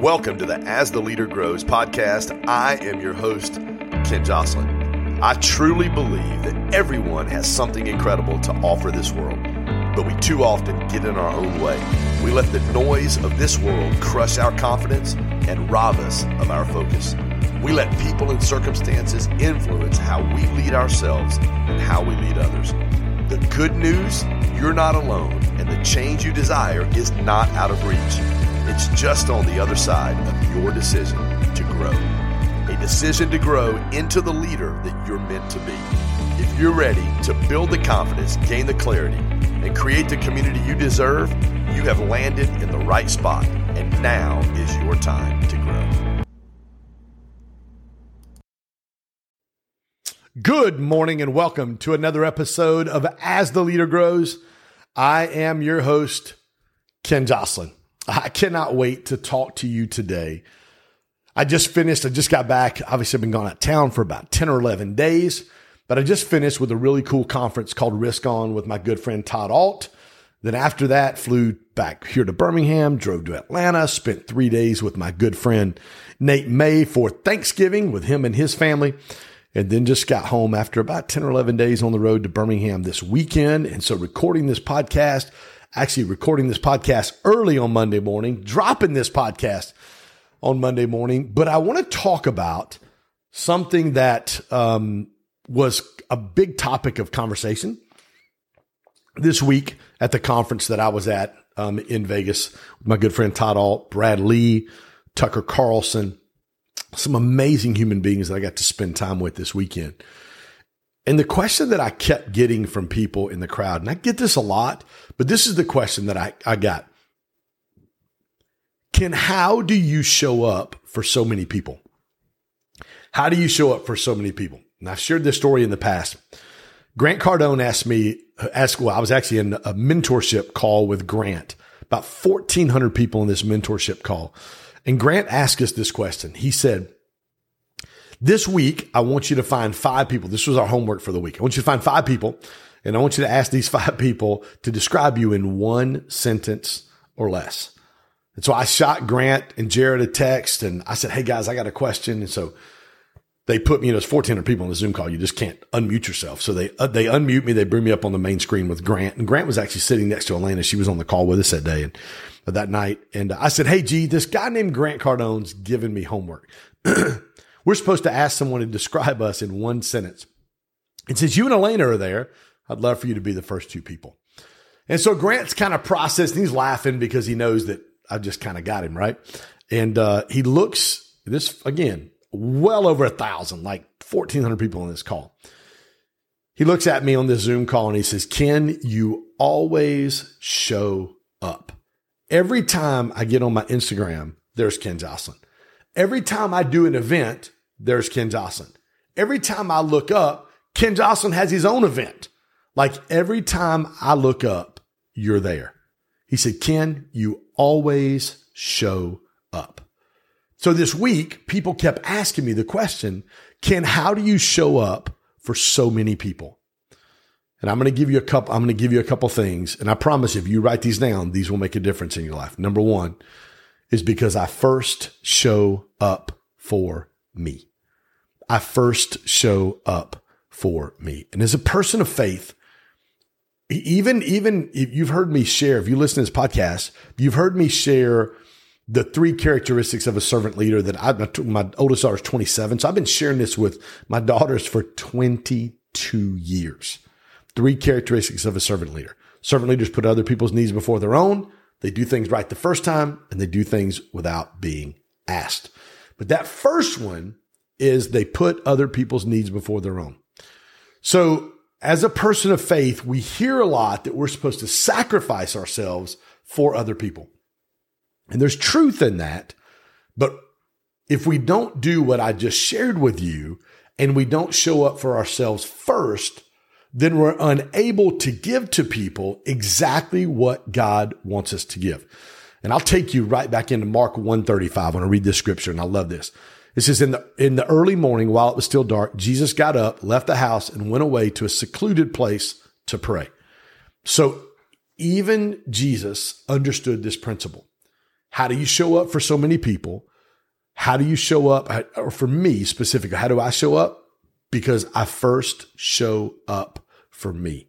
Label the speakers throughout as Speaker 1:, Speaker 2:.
Speaker 1: Welcome to the As the Leader Grows podcast. I am your host, Ken Joslin. I truly believe that everyone has something incredible to offer this world, but we too often get in our own way. We let the noise of this world crush our confidence and rob us of our focus. We let people and circumstances influence how we lead ourselves and how we lead others. The good news, you're not alone, and the change you desire is not out of reach. It's just on the other side of your decision to grow. A decision to grow into the leader that you're meant to be. If you're ready to build the confidence, gain the clarity, and create the community you deserve, you have landed in the right spot, and now is your time to grow.
Speaker 2: Good morning and welcome to another episode of As the Leader Grows. I am your host, Ken Joslin. I cannot wait to talk to you today. I just finished, I just got back. Obviously, I've been gone out of town for about 10 or 11 days, but I just finished with a really cool conference called Risk On with my good friend Todd Alt. Then after that, flew back here to Birmingham, drove to Atlanta, spent three days with my good friend Nate May for Thanksgiving with him and his family, and then just got home after about 10 or 11 days on the road to Birmingham this weekend. And so recording this podcast, actually recording this podcast early on Monday morning, dropping this podcast on Monday morning. But I want to talk about something that um, was a big topic of conversation this week at the conference that I was at um, in Vegas my good friend Todd Alt, Brad Lea, Tucker Carlson, some amazing human beings that I got to spend time with this weekend. And the question that I kept getting from people in the crowd, and I get this a lot, but this is the question that I, I got. Ken, how do you show up for so many people? How do you show up for so many people? And I've shared this story in the past. Grant Cardone asked me, asked, well, I was actually in a mentorship call with Grant, about 1,400 people in this mentorship call. And Grant asked us this question. He said, this week, I want you to find five people. This was our homework for the week. I want you to find five people and I want you to ask these five people to describe you in one sentence or less. And so I shot Grant and Jared a text and I said, Hey guys, I got a question. And so they put me, you know, it's 1400 people on the Zoom call. You just can't unmute yourself. So they, uh, they unmute me. They bring me up on the main screen with Grant and Grant was actually sitting next to Elena. She was on the call with us that day and uh, that night. And I said, Hey, G, this guy named Grant Cardone's giving me homework. We're supposed to ask someone to describe us in one sentence. And since you and Elena are there, I'd love for you to be the first two people. And so Grant's kind of processing. He's laughing because he knows that I've just kind of got him, right? And uh, he looks, this again, well over a thousand, like 1,400 people on this call. He looks at me on this Zoom call and he says, Ken, you always show up. Every time I get on my Instagram, there's Ken Joslin. Every time I do an event, there's Ken Joslin. Every time I look up, Ken Joslin has his own event. Like every time I look up, you're there. He said, Ken, you always show up. So this week, people kept asking me the question, Ken, how do you show up for so many people? And I'm going to give you a couple, I'm going to give you a couple things. And I promise if you write these down, these will make a difference in your life. Number one is because I first show up for me. I first show up for me. And as a person of faith, even, even if you've heard me share, if you listen to this podcast, you've heard me share the three characteristics of a servant leader that I, my oldest is 27. So I've been sharing this with my daughters for 22 years. Three characteristics of a servant leader. Servant leaders put other people's needs before their own. They do things right the first time and they do things without being asked. But that first one is they put other people's needs before their own. So as a person of faith, we hear a lot that we're supposed to sacrifice ourselves for other people. And there's truth in that. But if we don't do what I just shared with you and we don't show up for ourselves first, then we're unable to give to people exactly what God wants us to give. And I'll take you right back into Mark 135. I want to read this scripture and I love this. It says in the, in the early morning while it was still dark, Jesus got up, left the house and went away to a secluded place to pray. So even Jesus understood this principle. How do you show up for so many people? How do you show up? Or for me specifically, how do I show up? Because I first show up for me.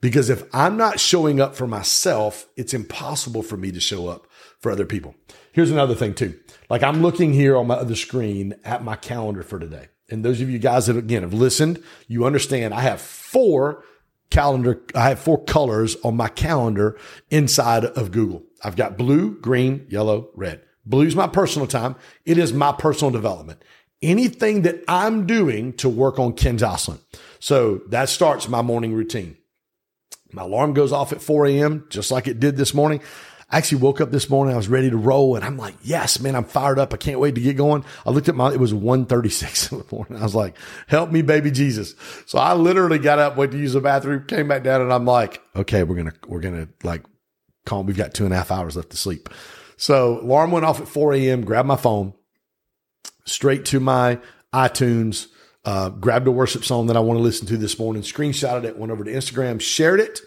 Speaker 2: Because if I'm not showing up for myself, it's impossible for me to show up for other people. Here's another thing too. Like I'm looking here on my other screen at my calendar for today. And those of you guys that again have listened, you understand I have four calendar. I have four colors on my calendar inside of Google. I've got blue, green, yellow, red. Blue's my personal time. It is my personal development. Anything that I'm doing to work on Ken Joslin. So that starts my morning routine. My alarm goes off at 4 a.m., just like it did this morning. I actually woke up this morning. I was ready to roll and I'm like, yes, man, I'm fired up. I can't wait to get going. I looked at my, it was 136 in the morning. I was like, help me, baby Jesus. So I literally got up, went to use the bathroom, came back down and I'm like, okay, we're going to, we're going to like calm. We've got two and a half hours left to sleep. So alarm went off at 4 a.m., grabbed my phone straight to my iTunes, uh, grabbed a worship song that I want to listen to this morning, screenshotted it, went over to Instagram, shared it,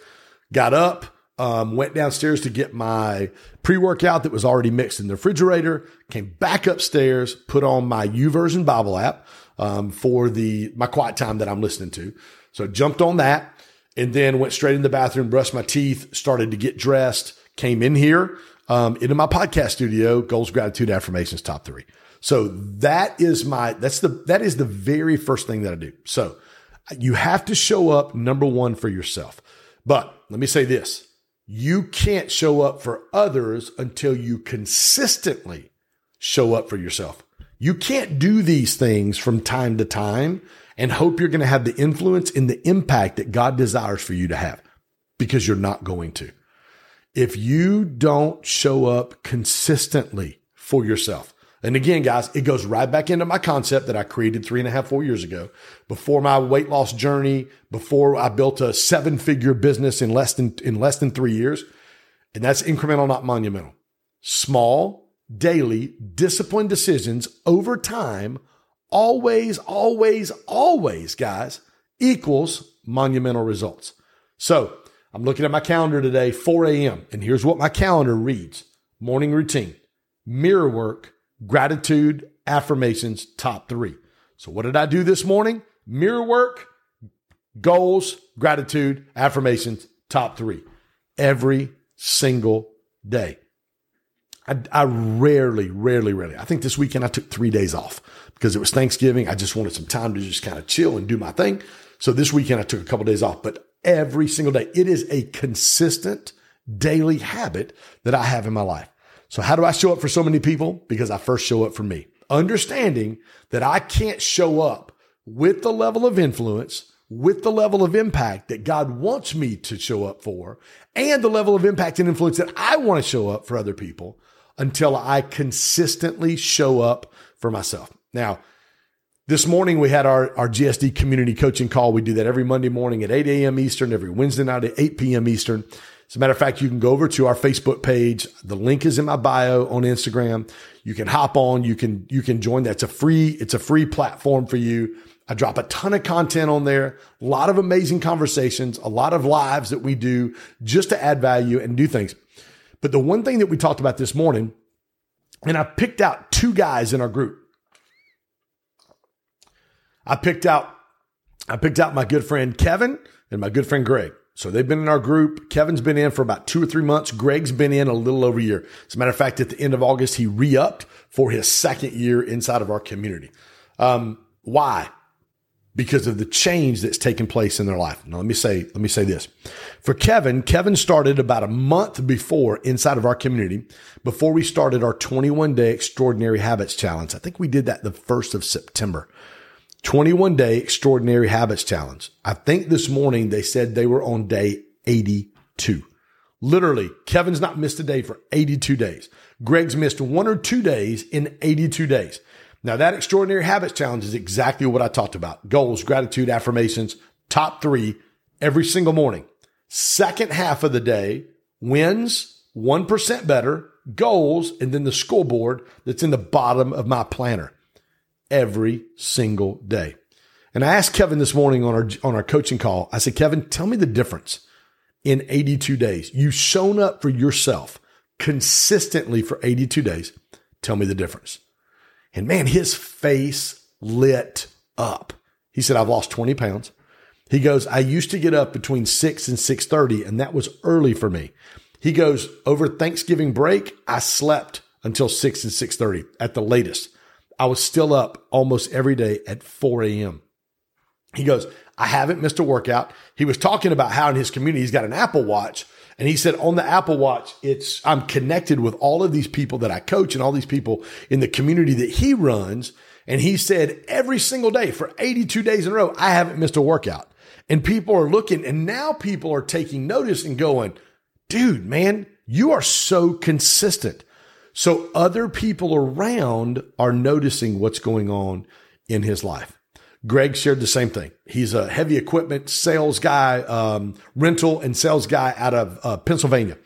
Speaker 2: got up, um, went downstairs to get my pre workout that was already mixed in the refrigerator, came back upstairs, put on my YouVersion Bible app um, for the my quiet time that I'm listening to. So jumped on that and then went straight in the bathroom, brushed my teeth, started to get dressed, came in here um, into my podcast studio, goals, gratitude, affirmations, top three. So that is my that's the that is the very first thing that I do. So you have to show up number one for yourself. But let me say this you can't show up for others until you consistently show up for yourself. You can't do these things from time to time and hope you're going to have the influence and the impact that God desires for you to have because you're not going to. If you don't show up consistently for yourself, and again, guys, it goes right back into my concept that I created three and a half, four years ago. Before my weight loss journey, before I built a seven figure business in less than, in less than three years. And that's incremental, not monumental. Small, daily, disciplined decisions over time, always, always, always, guys, equals monumental results. So I'm looking at my calendar today, 4 a.m. And here's what my calendar reads. Morning routine, mirror work, gratitude, affirmations, top three. So what did I do this morning? Mirror work, goals, gratitude, affirmations, top three. Every single day. I, I, rarely, rarely, rarely. I think this weekend I took three days off because it was Thanksgiving. I just wanted some time to just kind of chill and do my thing. So this weekend I took a couple of days off, but every single day, it is a consistent daily habit that I have in my life. So how do I show up for so many people? Because I first show up for me, understanding that I can't show up with the level of influence, with the level of impact that God wants me to show up for, and the level of impact and influence that I want to show up for other people until I consistently show up for myself. Now, this morning we had our, our GSD community coaching call. We do that every Monday morning at 8 a.m. Eastern, every Wednesday night at 8 p.m. Eastern. As a matter of fact, you can go over to our Facebook page. The link is in my bio on Instagram. You can hop on. You can, you can join. That's a free, it's a free platform for you. I drop a ton of content on there, a lot of amazing conversations, a lot of lives that we do just to add value and do things. But the one thing that we talked about this morning, and I picked out two guys in our group. I picked out, I picked out my good friend Kevin and my good friend Greg. So they've been in our group. Kevin's been in for about two or three months. Greg's been in a little over a year. As a matter of fact, at the end of August, he re-upped for his second year inside of our community. Um, why? Because of the change that's taken place in their life. Now, let me say, let me say this. For Kevin, Kevin started about a month before inside of our community, before we started our 21 day extraordinary habits challenge. I think we did that the first of September. 21 day extraordinary habits challenge. I think this morning they said they were on day 82. Literally, Kevin's not missed a day for 82 days. Greg's missed one or two days in 82 days. Now that extraordinary habits challenge is exactly what I talked about. Goals, gratitude, affirmations, top three every single morning. Second half of the day, wins, 1% better, goals, and then the scoreboard that's in the bottom of my planner every single day. And I asked Kevin this morning on our, on our coaching call, I said, Kevin, tell me the difference in 82 days. You've shown up for yourself consistently for 82 days. Tell me the difference. And man, his face lit up. He said, I've lost 20 pounds. He goes, I used to get up between 6 and 6:30 and that was early for me. He goes, over Thanksgiving break, I slept until 6 and 6:30 at the latest. I was still up almost every day at 4 a.m. He goes, I haven't missed a workout. He was talking about how in his community he's got an Apple Watch. And he said on the Apple Watch, it's, I'm connected with all of these people that I coach and all these people in the community that he runs. And he said every single day for 82 days in a row, I haven't missed a workout. And people are looking and now people are taking notice and going, dude, man, you are so consistent. So other people around are noticing what's going on in his life. Greg shared the same thing. He's a heavy equipment sales guy, um, rental and sales guy out of uh, Pennsylvania.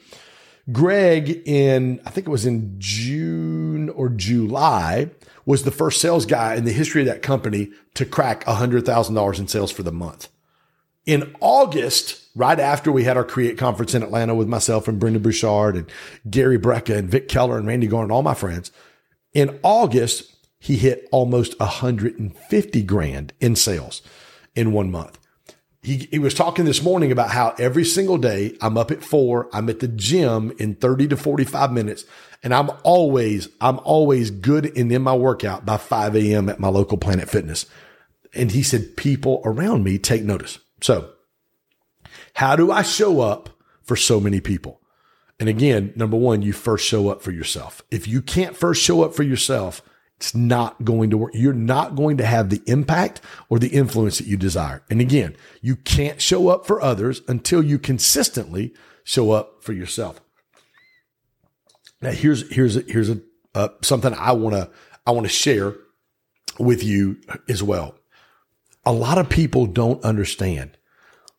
Speaker 2: Greg, in I think it was in June or July, was the first sales guy in the history of that company to crack $100,000 in sales for the month. In August, right after we had our Create conference in Atlanta with myself and Brendon Burchard and Gary Brecka and Vic Keller and Randy Garn and all my friends, in August, he hit almost 150 grand in sales in one month. He, he was talking this morning about how every single day I'm up at four, I'm at the gym in 30 to 45 minutes, and I'm always, I'm always good and in my workout by 5 a.m. at my local Planet Fitness. And he said, people around me take notice. So how do I show up for so many people? And again, number one, you first show up for yourself. If you can't first show up for yourself, it's not going to work. You're not going to have the impact or the influence that you desire. And again, you can't show up for others until you consistently show up for yourself. Now, here's here's here's a uh, something I want to I want to share with you as well. A lot of people don't understand.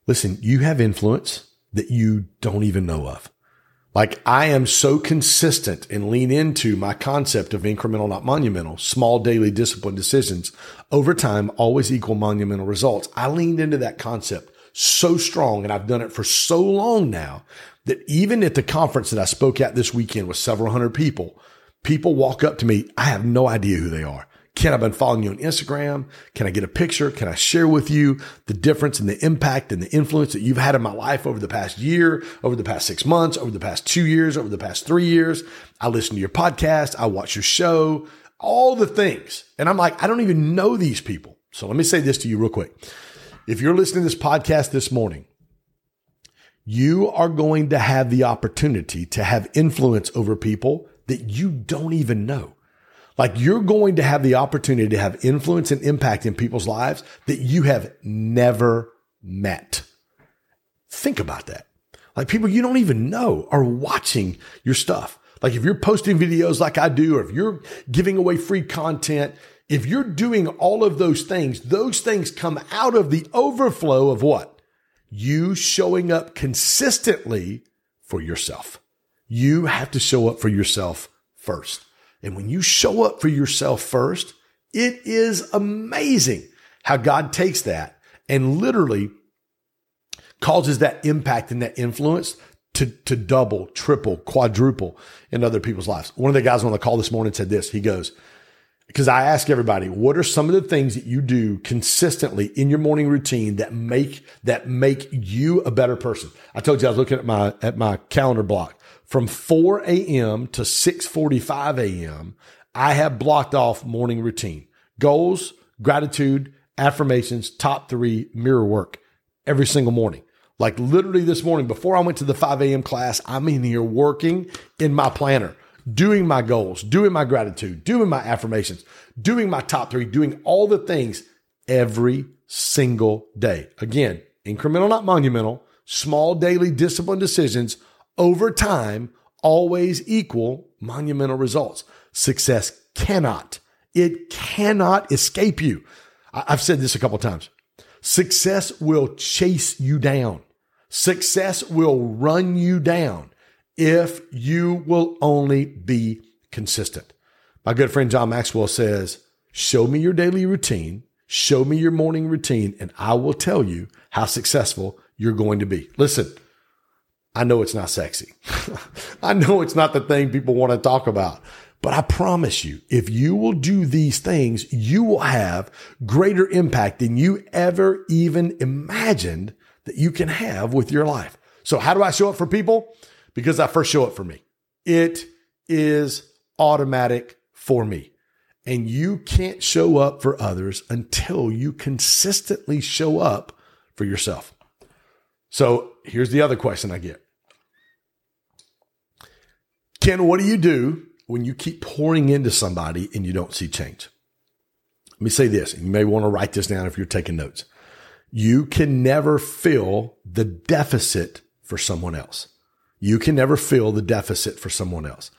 Speaker 2: Listen, you have influence that you don't even know of. Like I am so consistent and lean into my concept of incremental, not monumental, small daily discipline decisions over time always equal monumental results. I leaned into that concept so strong and I've done it for so long now that even at the conference that I spoke at this weekend with several hundred people, people walk up to me. I have no idea who they are. Ken, I've been following you on Instagram. Can I get a picture? Can I share with you the difference and the impact and the influence that you've had in my life over the past year, over the past six months, over the past two years, over the past three years? I listen to your podcast. I watch your show, all the things. And I'm like, I don't even know these people. So let me say this to you real quick. If you're listening to this podcast this morning, you are going to have the opportunity to have influence over people that you don't even know. Like you're going to have the opportunity to have influence and impact in people's lives that you have never met. Think about that. Like people you don't even know are watching your stuff. Like if you're posting videos like I do, or if you're giving away free content, if you're doing all of those things, those things come out of the overflow of what? You showing up consistently for yourself. You have to show up for yourself first. And when you show up for yourself first, it is amazing how God takes that and literally causes that impact and that influence to, to double, triple, quadruple in other people's lives. One of the guys on the call this morning said this. He goes, because I ask everybody, what are some of the things that you do consistently in your morning routine that make, that make you a better person? I told you I was looking at my, at my calendar block from 4 a.m. to 6:45 a.m. I have blocked off morning routine. Goals, gratitude, affirmations, top 3 mirror work every single morning. Like literally this morning before I went to the 5 a.m. class, I'm in here working in my planner, doing my goals, doing my gratitude, doing my affirmations, doing my top 3, doing all the things every single day. Again, incremental not monumental, small daily discipline decisions over time always equal monumental results. Success cannot, it cannot escape you. I've said this a couple times. Success will chase you down. Success will run you down if you will only be consistent. My good friend John Maxwell says, show me your daily routine, show me your morning routine, and I will tell you how successful you're going to be. Listen, I know it's not sexy. I know it's not the thing people want to talk about. But I promise you, if you will do these things, you will have greater impact than you ever even imagined that you can have with your life. So how do I show up for people? Because I first show up for me. It is automatic for me. And you can't show up for others until you consistently show up for yourself. So here's the other question I get. Ken, what do you do when you keep pouring into somebody and you don't see change? Let me say this, and you may want to write this down if you're taking notes. You can never fill the deficit for someone else. You can never fill the deficit for someone else.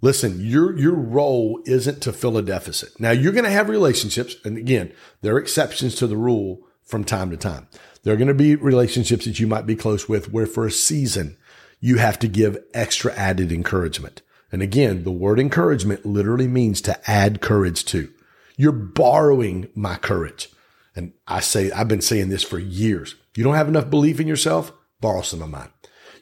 Speaker 2: Listen, your your role isn't to fill a deficit. Now you're going to have relationships, and again, there are exceptions to the rule from time to time. There are going to be relationships that you might be close with where for a season you have to give extra added encouragement. And again, the word encouragement literally means to add courage to. You're borrowing my courage. And I say, I've been saying this for years. You don't have enough belief in yourself, borrow some of mine.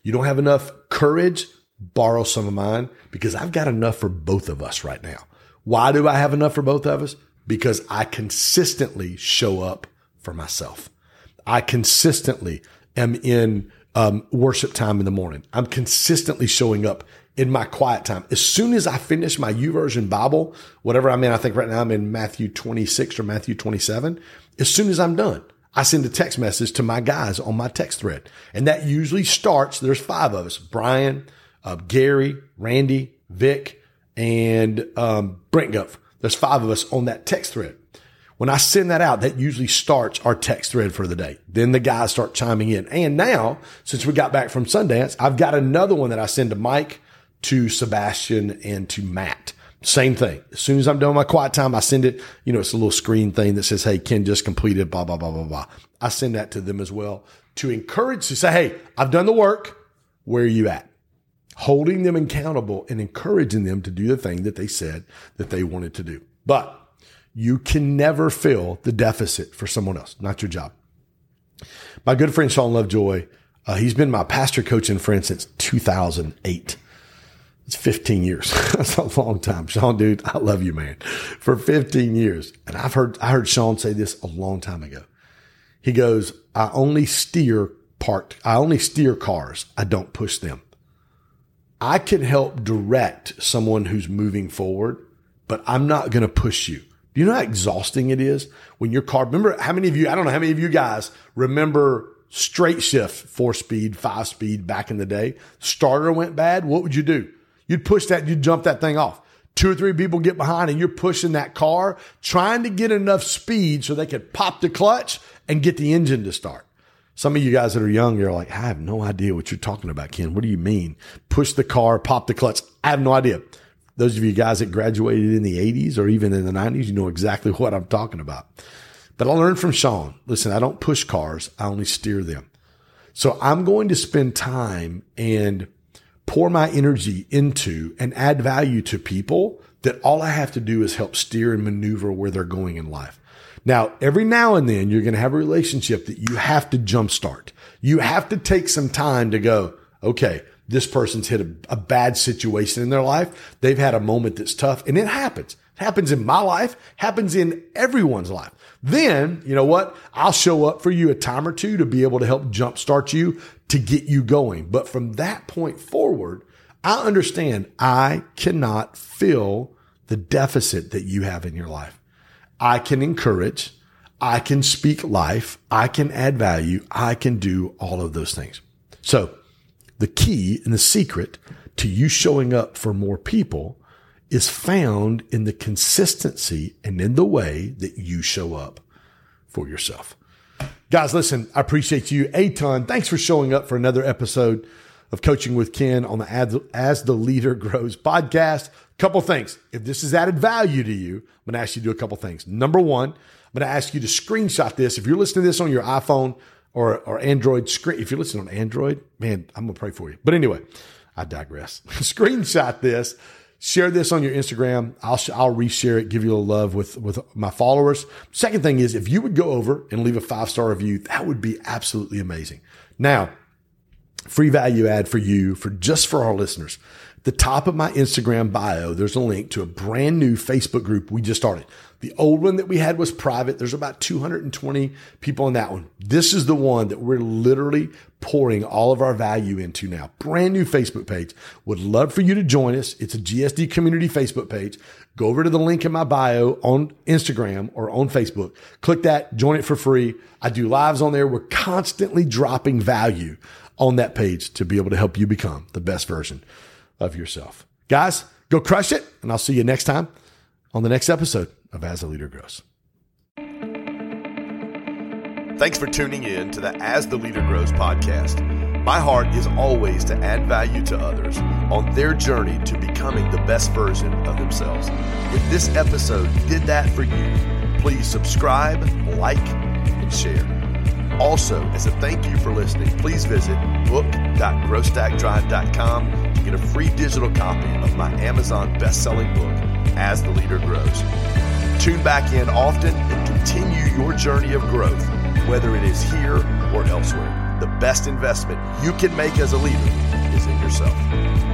Speaker 2: You don't have enough courage, borrow some of mine because I've got enough for both of us right now. Why do I have enough for both of us? Because I consistently show up for myself. I consistently am in um, worship time in the morning. I'm consistently showing up in my quiet time. As soon as I finish my YouVersion Bible, whatever I'm in, I think right now I'm in Matthew 26 or Matthew 27. As soon as I'm done, I send a text message to my guys on my text thread. And that usually starts, there's five of us, Brian, uh, Gary, Randy, Vic, and um, Brent Guff. There's five of us on that text thread. When I send that out, that usually starts our text thread for the day. Then the guys start chiming in. And now, since we got back from Sundance, I've got another one that I send to Mike, to Sebastian, and to Matt. Same thing. As soon as I'm done my quiet time, I send it. You know, it's a little screen thing that says, Hey, Ken just completed, blah, blah, blah, blah, blah. I send that to them as well to encourage to say, Hey, I've done the work. Where are you at? Holding them accountable and encouraging them to do the thing that they said that they wanted to do. But you can never fill the deficit for someone else, not your job. My good friend Sean Lovejoy, uh, he's been my pastor coaching friend since 2008. It's 15 years. That's a long time. Sean, dude, I love you, man. For 15 years. And I've heard, I heard Sean say this a long time ago. He goes, I only steer parked, I only steer cars. I don't push them. I can help direct someone who's moving forward, but I'm not going to push you. Do you know how exhausting it is when your car, remember how many of you, I don't know how many of you guys remember straight shift, four speed, five speed back in the day. Starter went bad. What would you do? You'd push that, you'd jump that thing off. Two or three people get behind and you're pushing that car, trying to get enough speed so they could pop the clutch and get the engine to start. Some of you guys that are young, you're like, I have no idea what you're talking about, Ken. What do you mean? Push the car, pop the clutch. I have no idea. Those of you guys that graduated in the 80s or even in the 90s, you know exactly what I'm talking about. But I learned from Sean listen, I don't push cars, I only steer them. So I'm going to spend time and pour my energy into and add value to people that all I have to do is help steer and maneuver where they're going in life. Now, every now and then you're going to have a relationship that you have to jumpstart. You have to take some time to go, okay, this person's hit a, a, bad situation in their life. They've had a moment that's tough and it happens. It happens in my life, happens in everyone's life. Then, you know what? I'll show up for you a time or two to be able to help jumpstart you to get you going. But from that point forward, I understand I cannot fill the deficit that you have in your life. I can encourage. I can speak life. I can add value. I can do all of those things. So the key and the secret to you showing up for more people is found in the consistency and in the way that you show up for yourself. Guys, listen, I appreciate you a ton. Thanks for showing up for another episode of Coaching with Ken on the As the Leader Grows podcast. Couple things. If this has added value to you, I'm going to ask you to do a couple things. Number one, I'm going to ask you to screenshot this. If you're listening to this on your iPhone, or, or Android screen. If you're listening on Android, man, I'm going to pray for you. But anyway, I digress. Screenshot this, share this on your Instagram. I'll, I'll reshare it, give you a love with, with my followers. Second thing is if you would go over and leave a five star review, that would be absolutely amazing. Now, free value add for you, for just for our listeners. At the top of my Instagram bio, there's a link to a brand new Facebook group we just started. The old one that we had was private. There's about 220 people in that one. This is the one that we're literally pouring all of our value into now. Brand new Facebook page. Would love for you to join us. It's a GSD community Facebook page. Go over to the link in my bio on Instagram or on Facebook. Click that, join it for free. I do lives on there. We're constantly dropping value on that page to be able to help you become the best version of yourself. Guys, go crush it. And I'll see you next time on the next episode of As a Leader Grows.
Speaker 1: Thanks for tuning in to the As the Leader Grows podcast. My heart is always to add value to others on their journey to becoming the best version of themselves. If this episode did that for you, please subscribe, like, and share. Also, as a thank you for listening, please visit book.growstackdrive.com to get a free digital copy of my Amazon best-selling book, As the Leader Grows. Tune back in often and continue your journey of growth, whether it is here or elsewhere. The best investment you can make as a leader is in yourself.